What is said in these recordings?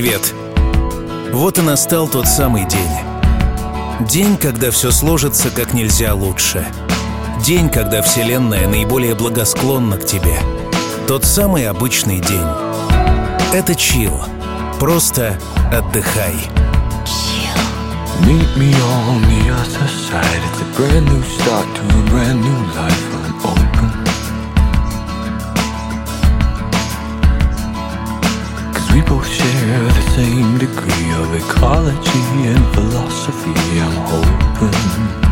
Привет. Вот и настал тот самый день. День, когда все сложится как нельзя лучше. День, когда Вселенная наиболее благосклонна к тебе. Тот самый обычный день. Это чил. Просто отдыхай. Meet me on the other side. It's a brand new start to a brand new life. Same degree of ecology and philosophy. I'm hoping.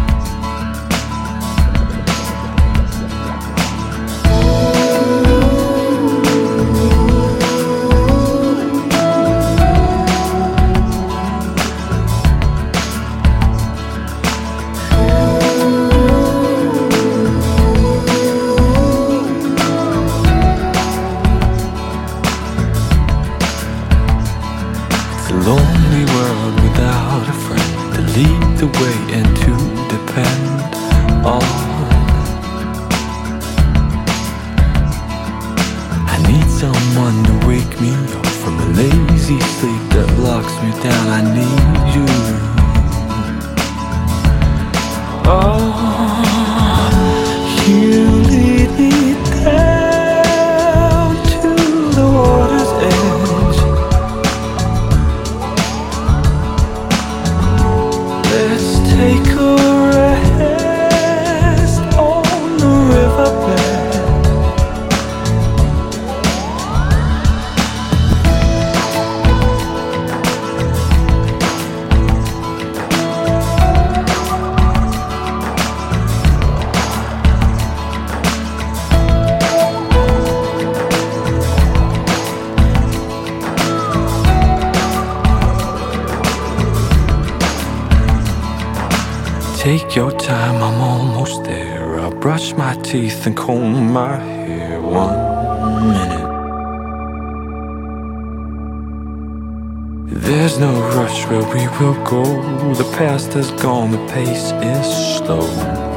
And comb my hair. One minute. There's no rush where we will go. The past is gone, the pace is slow.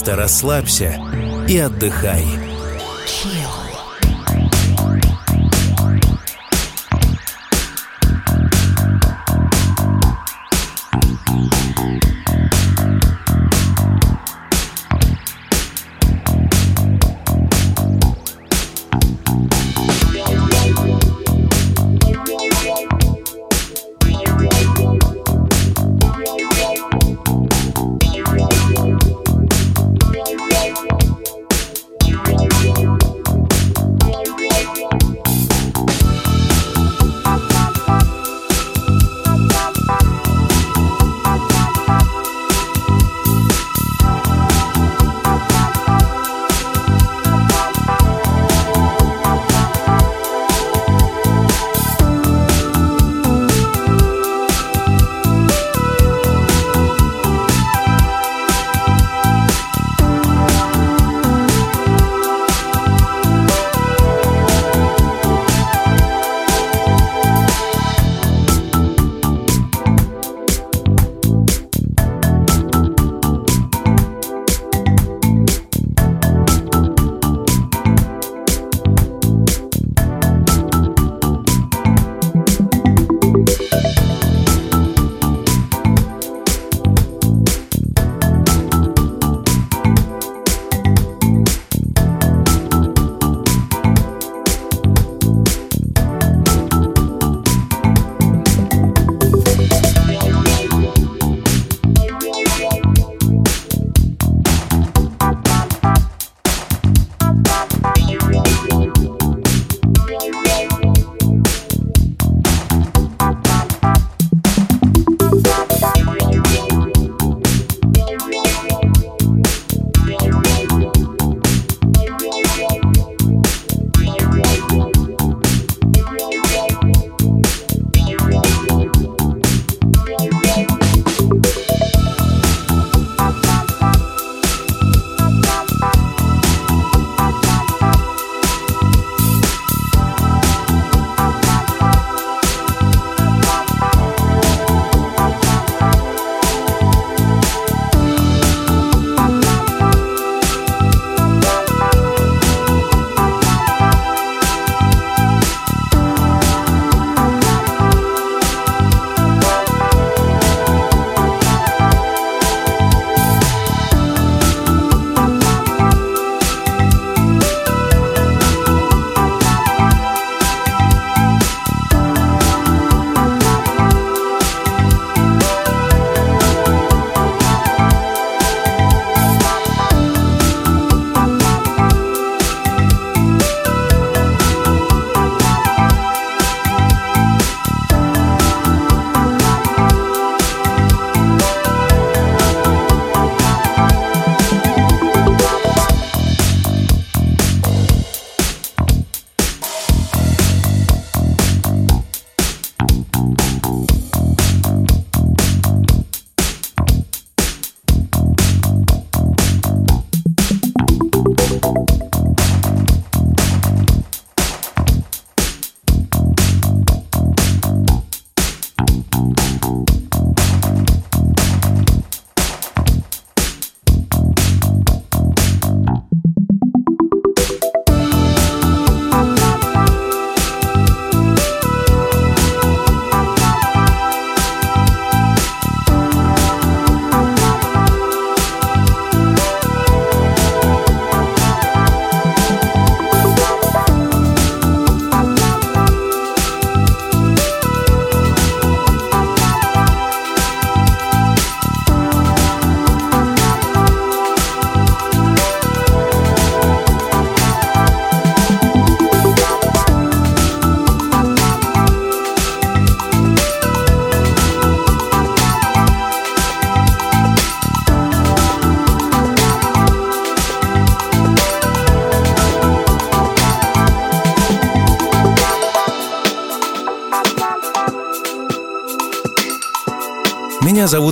Просто расслабься и отдыхай.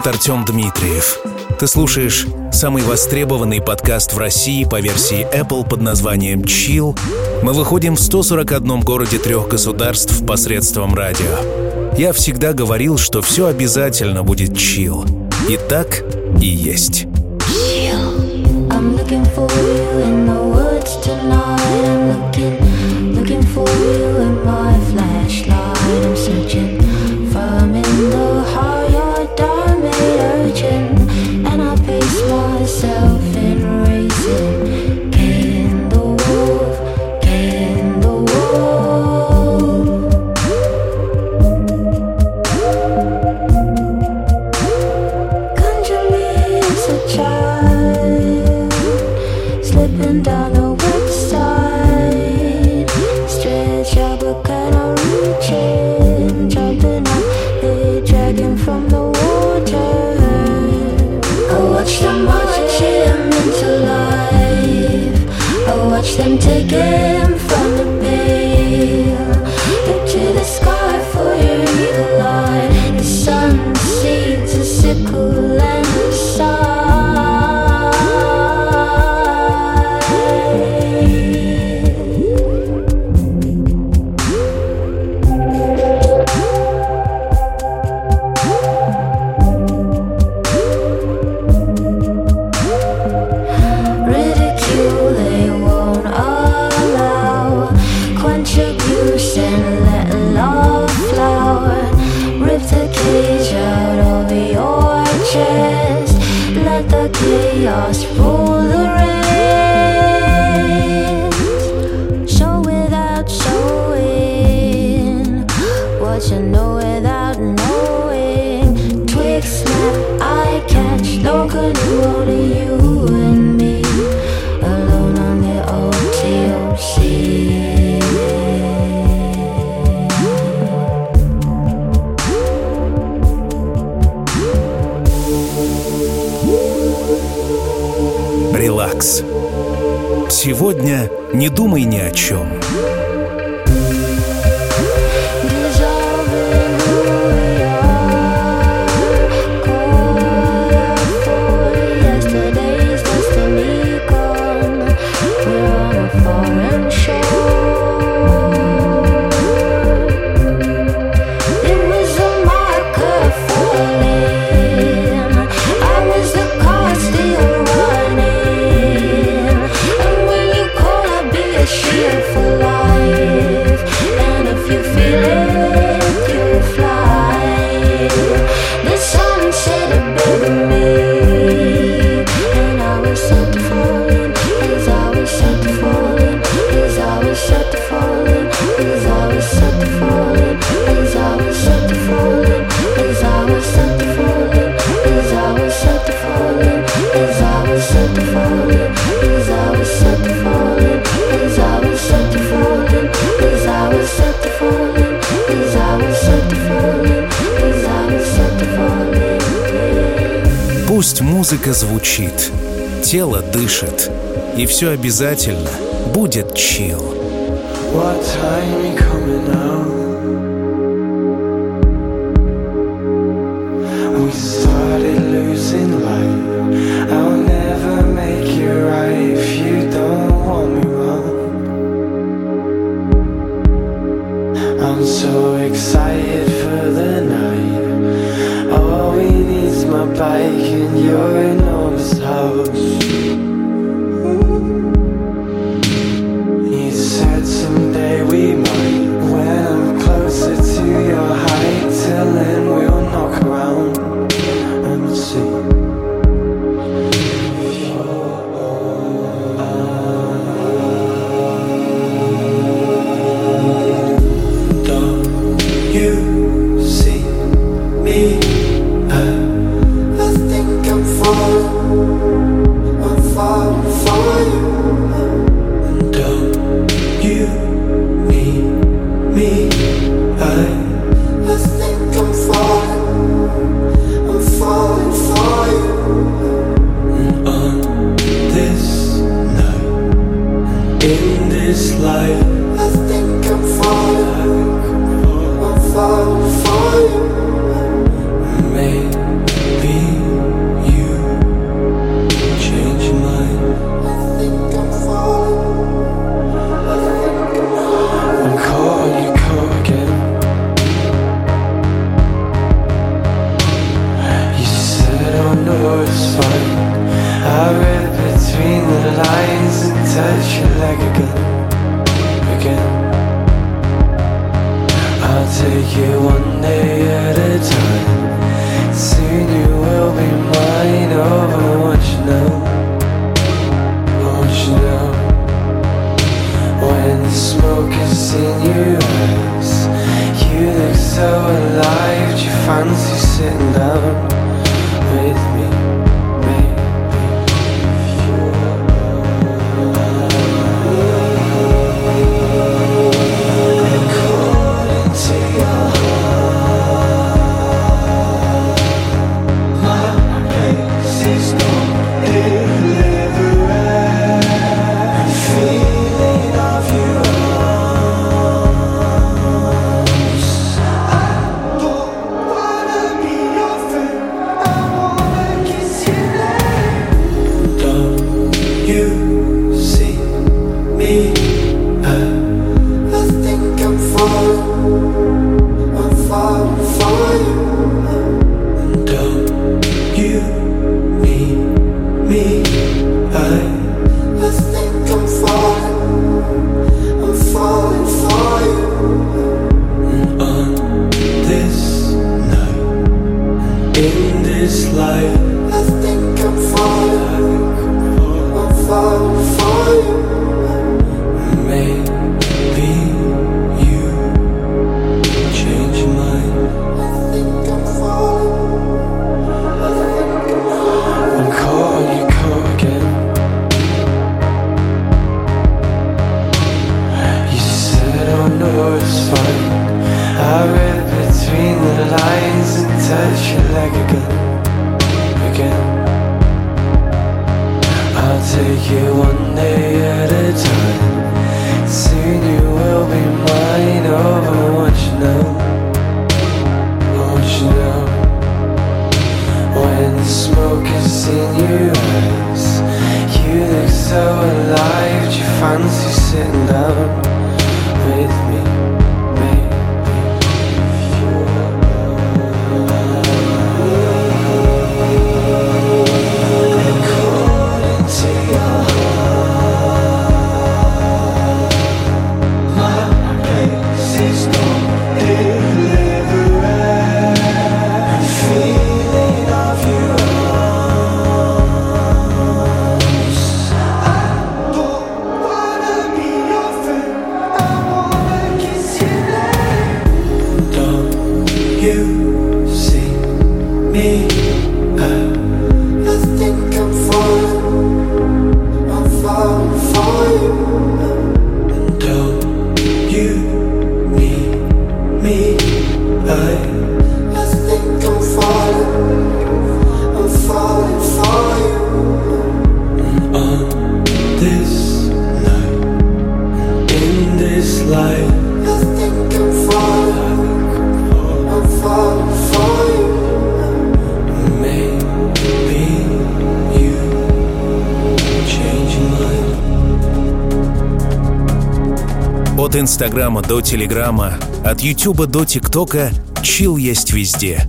Артем Дмитриев. Ты слушаешь самый востребованный подкаст в России по версии Apple под названием «Chill». Мы выходим в 141 городе трех государств посредством радио. Я всегда говорил, что все обязательно будет «Chill». И так и есть. I'm. I'm watch them march marching into life. I watch them take it. Музыка звучит, тело дышит, и все обязательно будет чил. What time coming out? Инстаграма до Телеграма, от Ютуба до ТикТока, чил есть везде.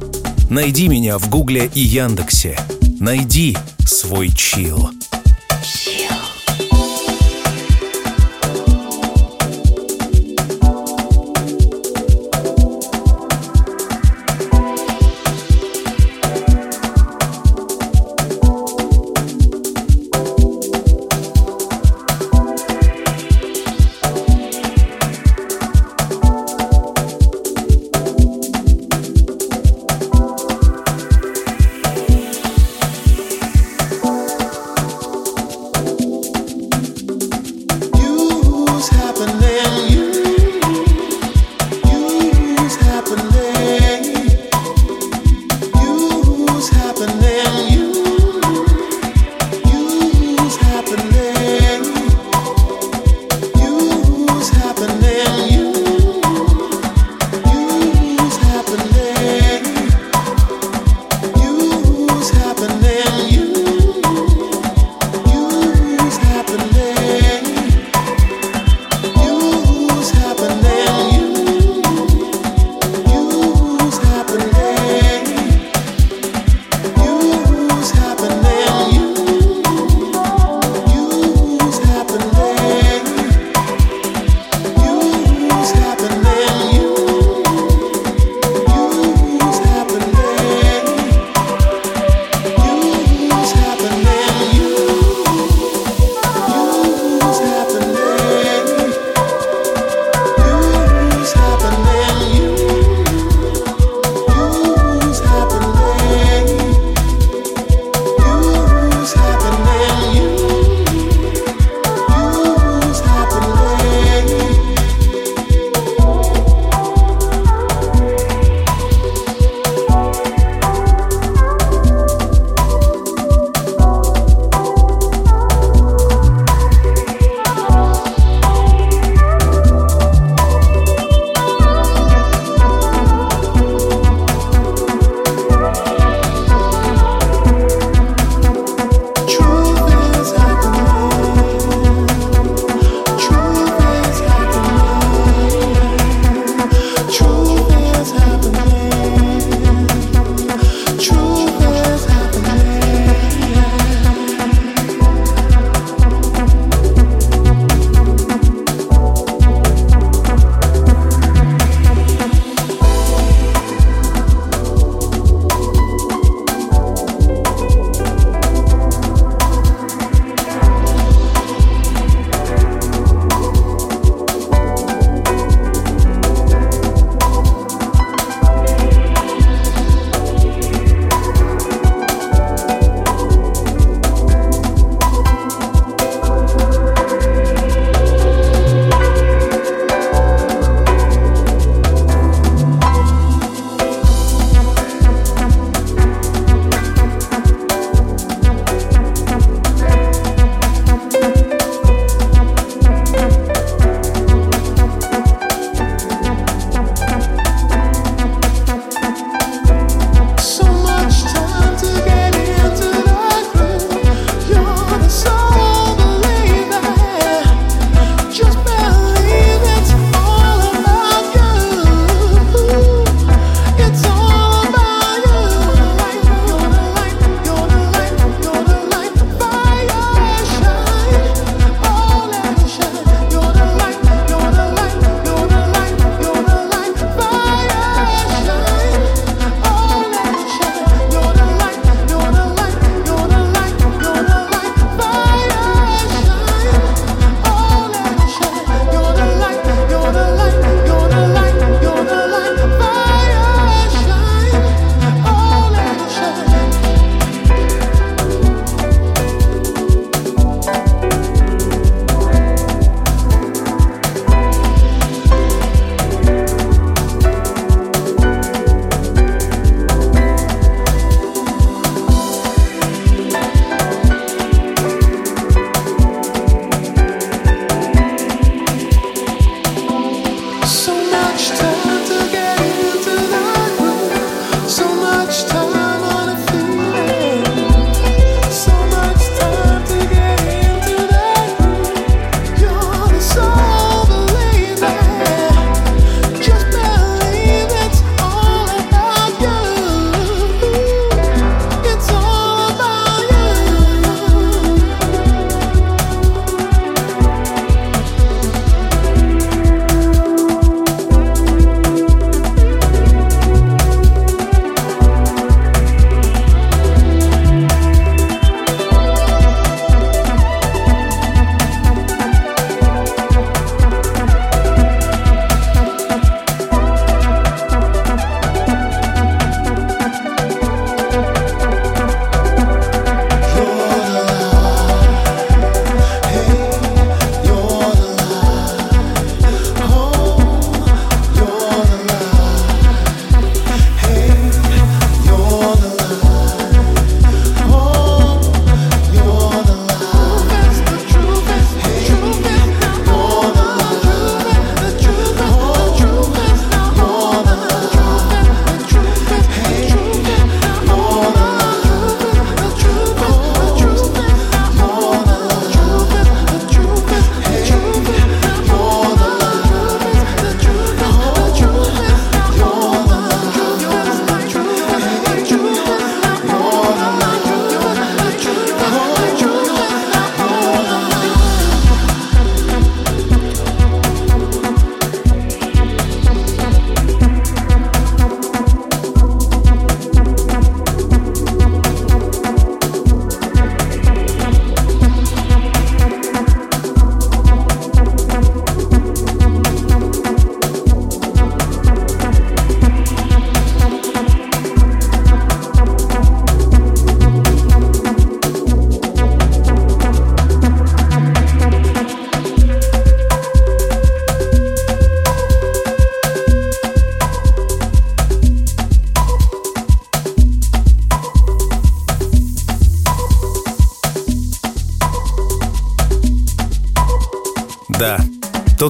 Найди меня в Гугле и Яндексе. Найди свой чил.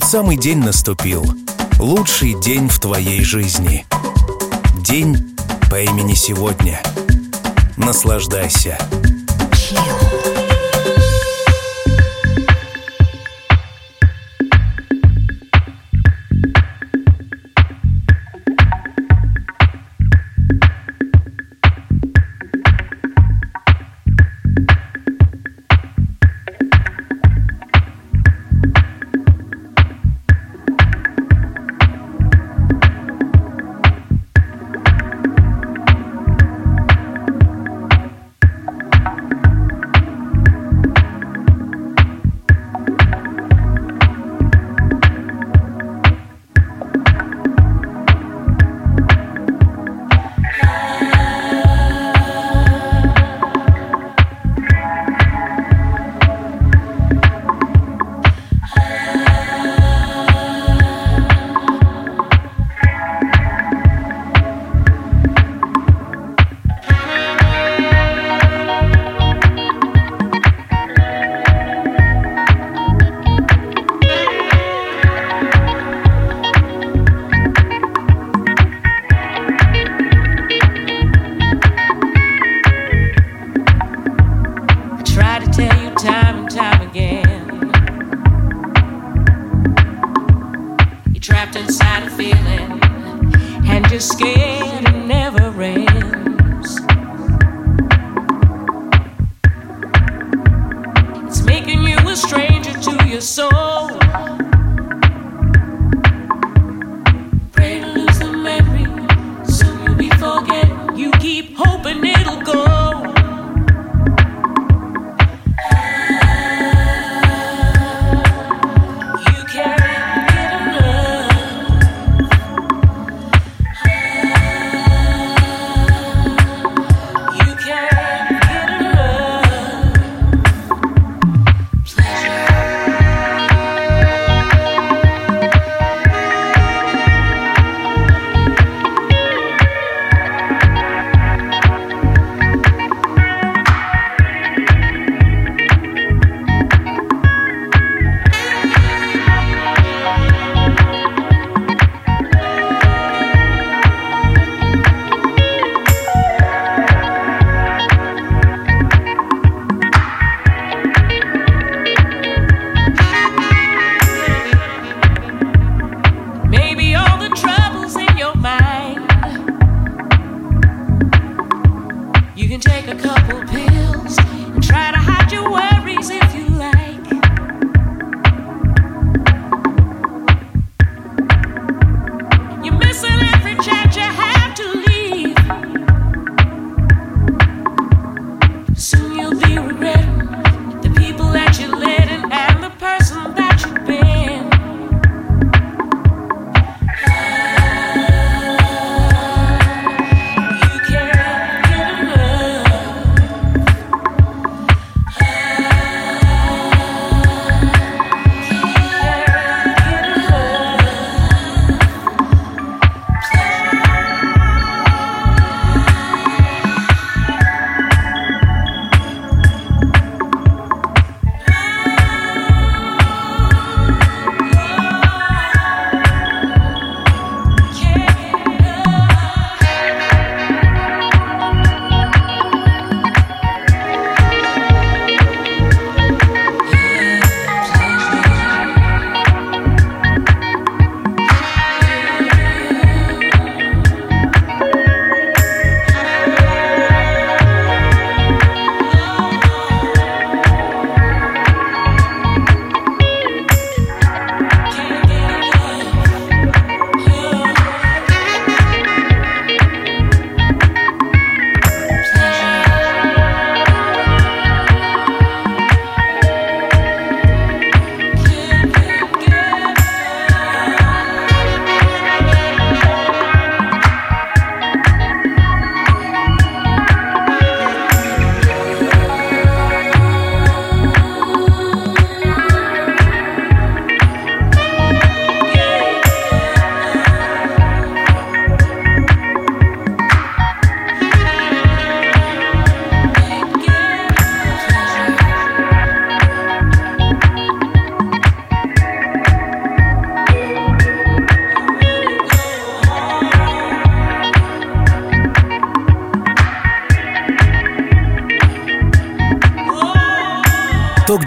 Самый день наступил. Лучший день в твоей жизни. День по имени сегодня. Наслаждайся.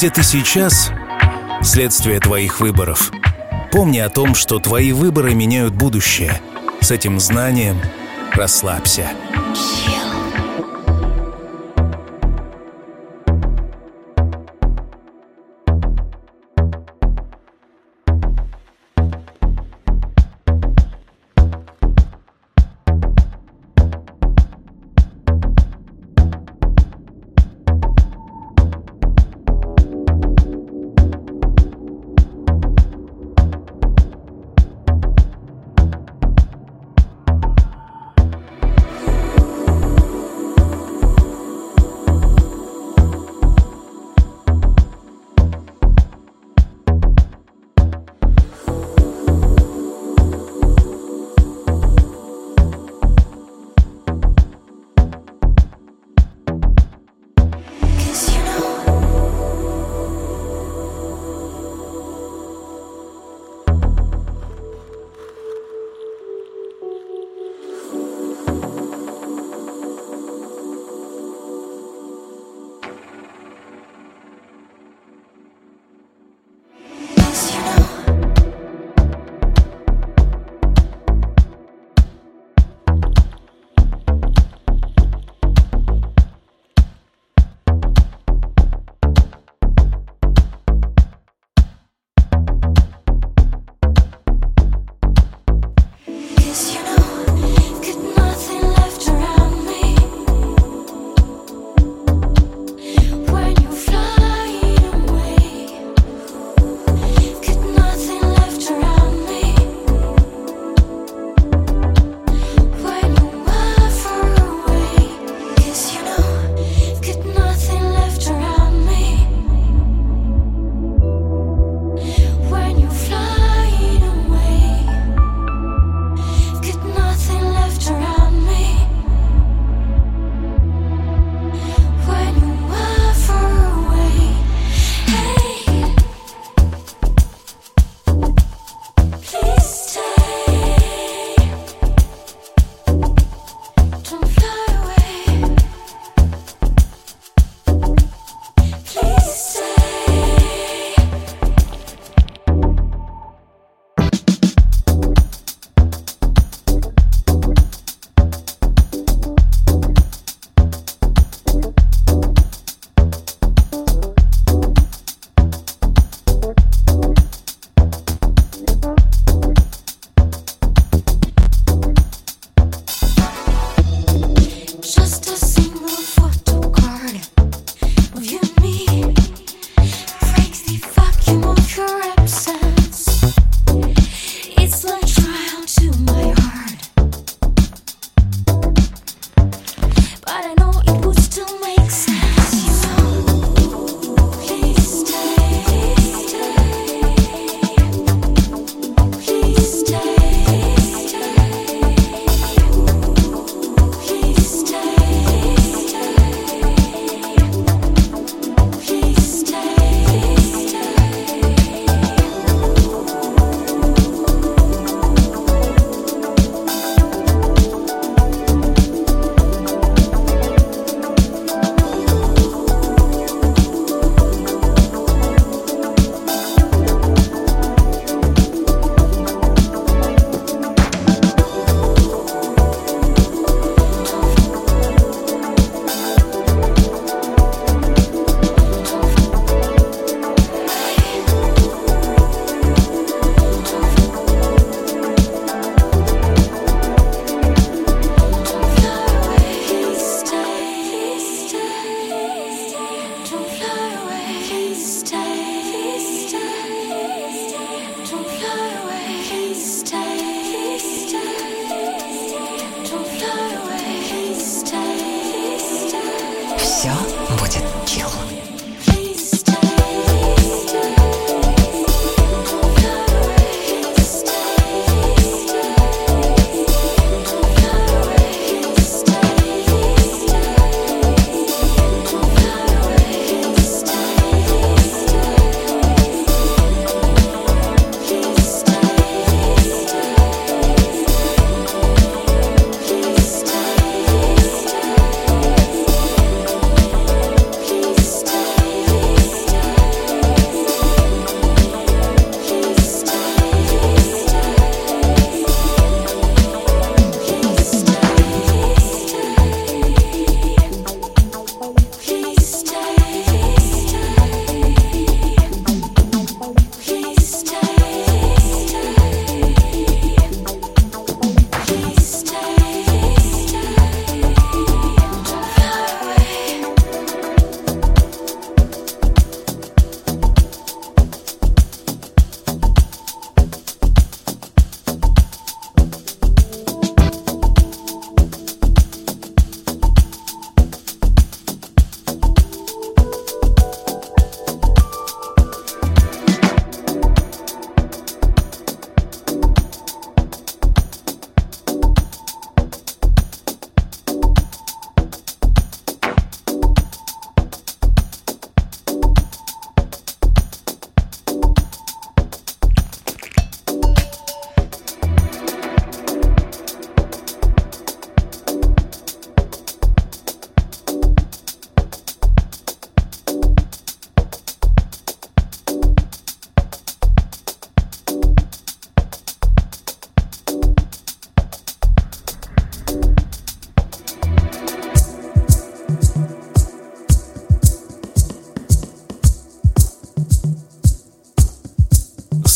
Где ты сейчас, следствие твоих выборов. Помни о том, что твои выборы меняют будущее. С этим знанием расслабься.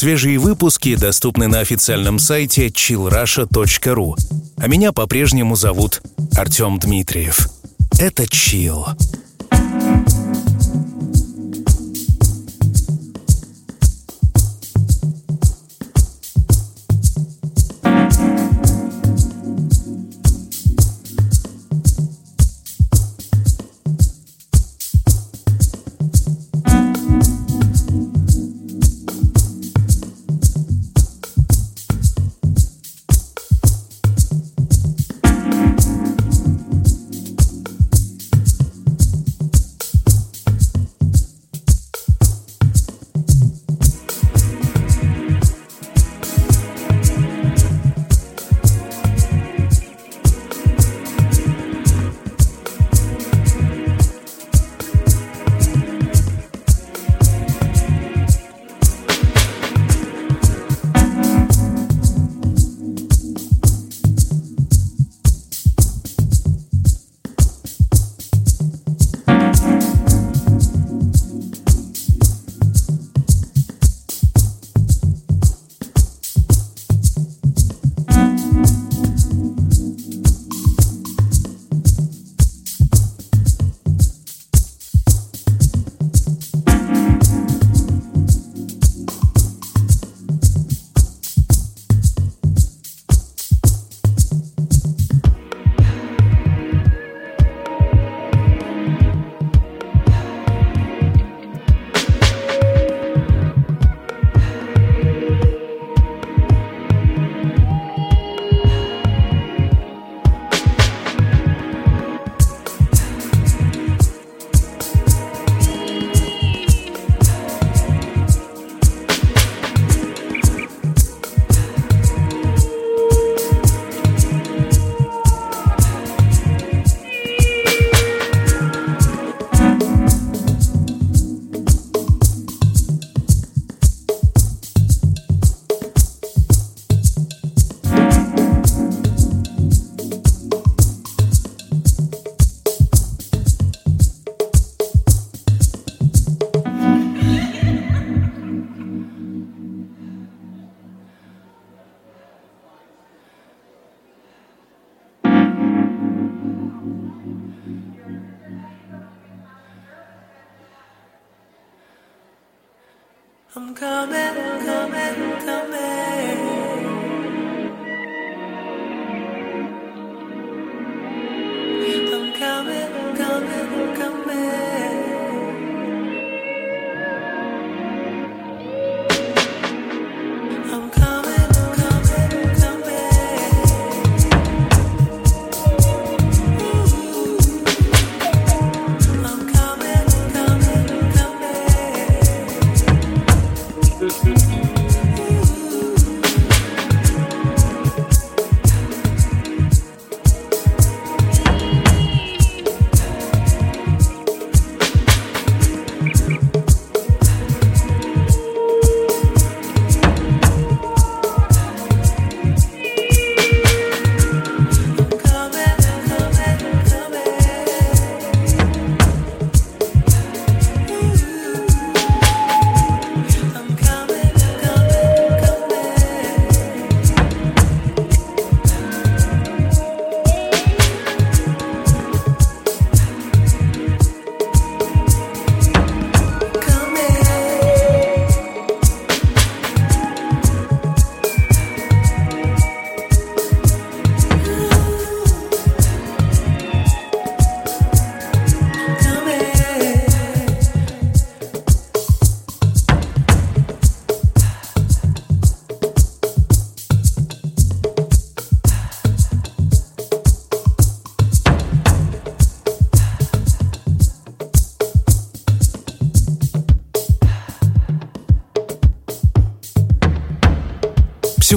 Свежие выпуски доступны на официальном сайте chillrusha.ru. А меня по-прежнему зовут Артем Дмитриев. Это Chill.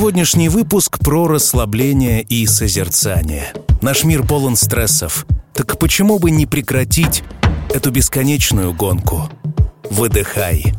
Сегодняшний выпуск про расслабление и созерцание. Наш мир полон стрессов. Так почему бы не прекратить эту бесконечную гонку? Выдыхай.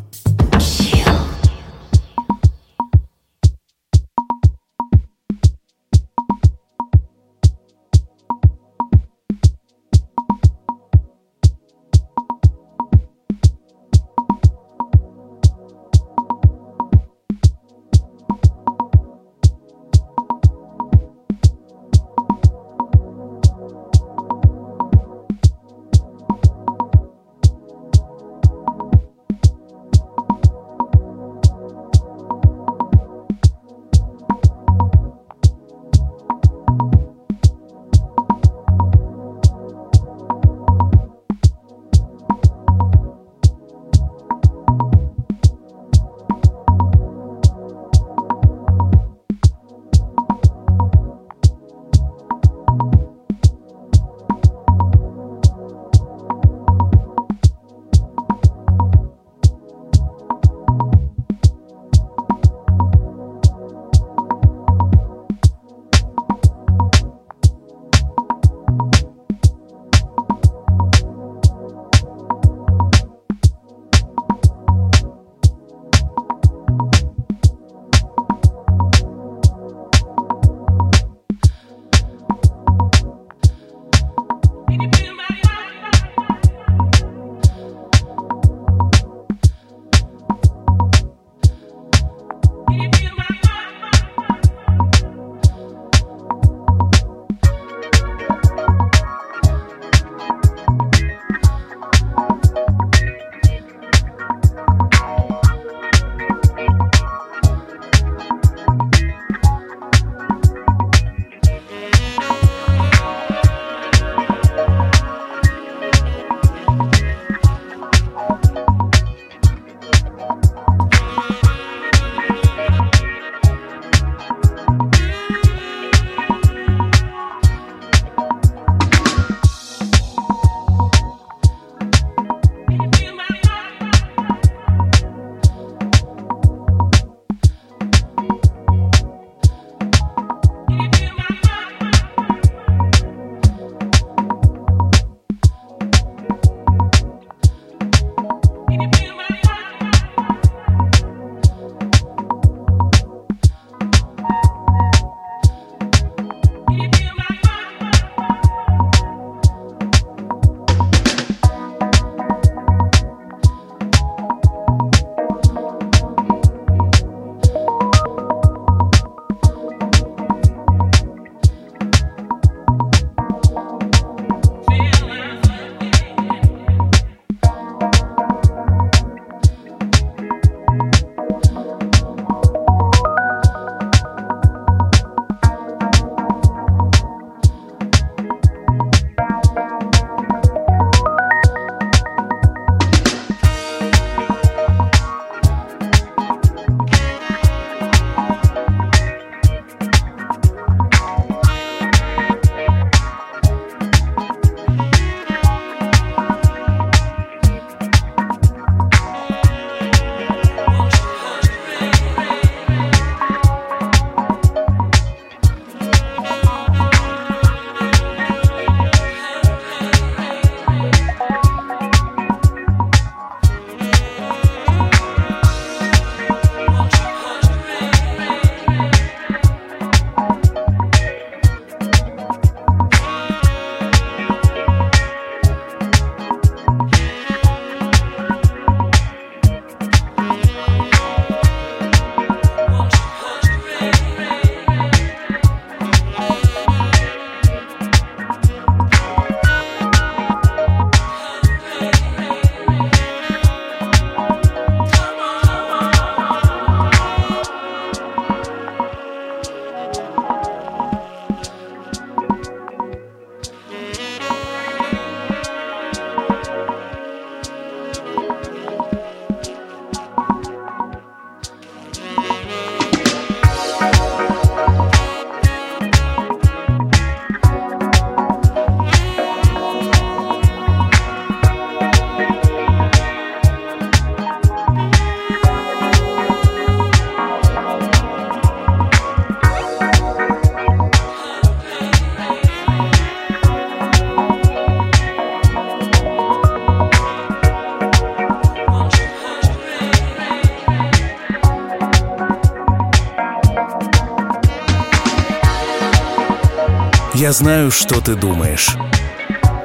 Я знаю, что ты думаешь.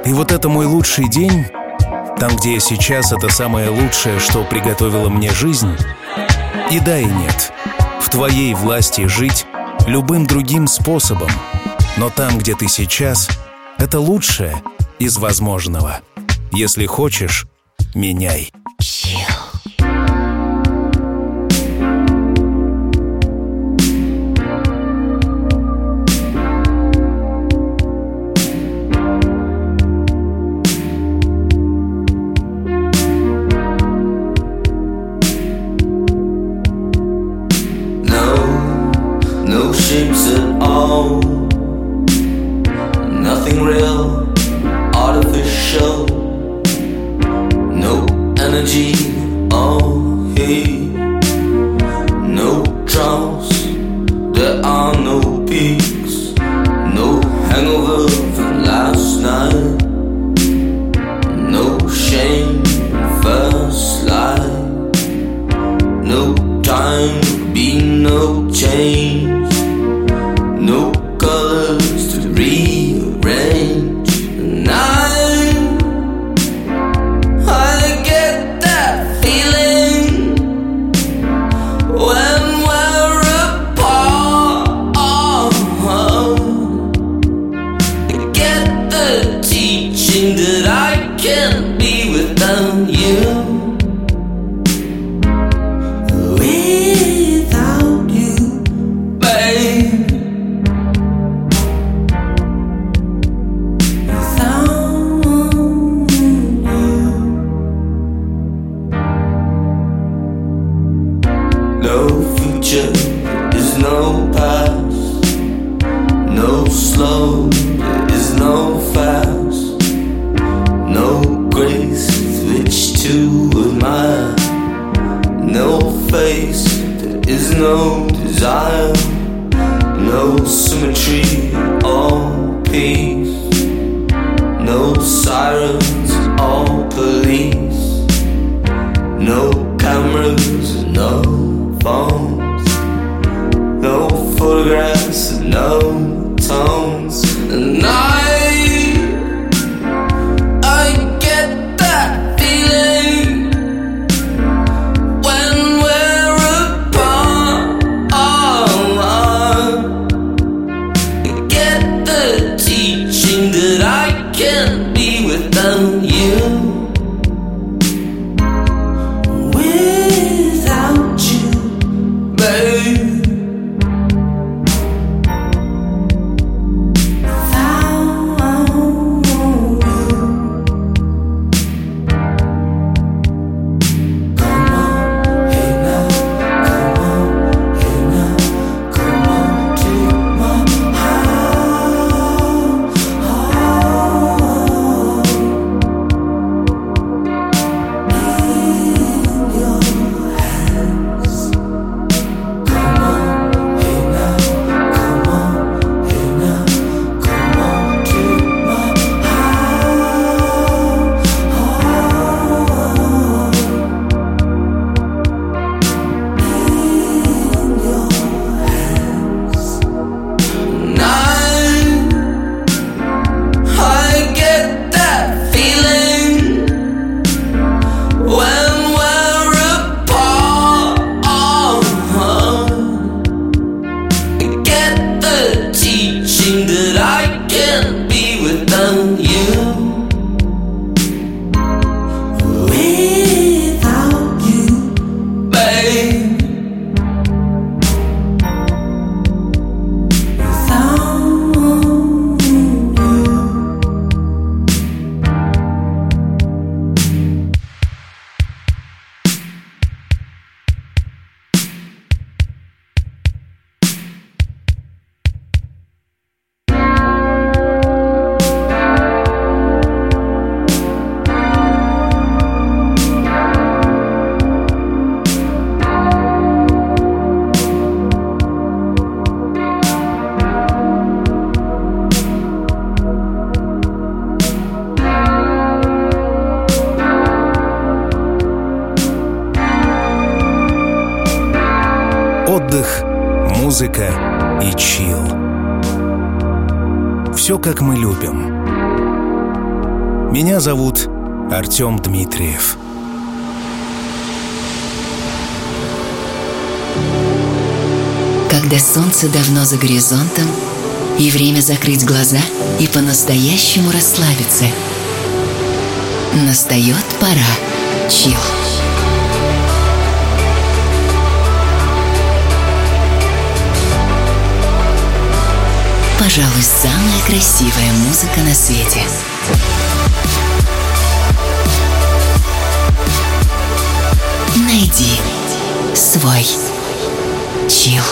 И вот это мой лучший день, там, где я сейчас, это самое лучшее, что приготовила мне жизнь. И да, и нет. В твоей власти жить любым другим способом. Но там, где ты сейчас, это лучшее из возможного. Если хочешь, меняй. Артем Дмитриев. Когда солнце давно за горизонтом, и время закрыть глаза и по-настоящему расслабиться. Настает пора. Чил. Пожалуй, самая красивая музыка на свете. Найди свой чил.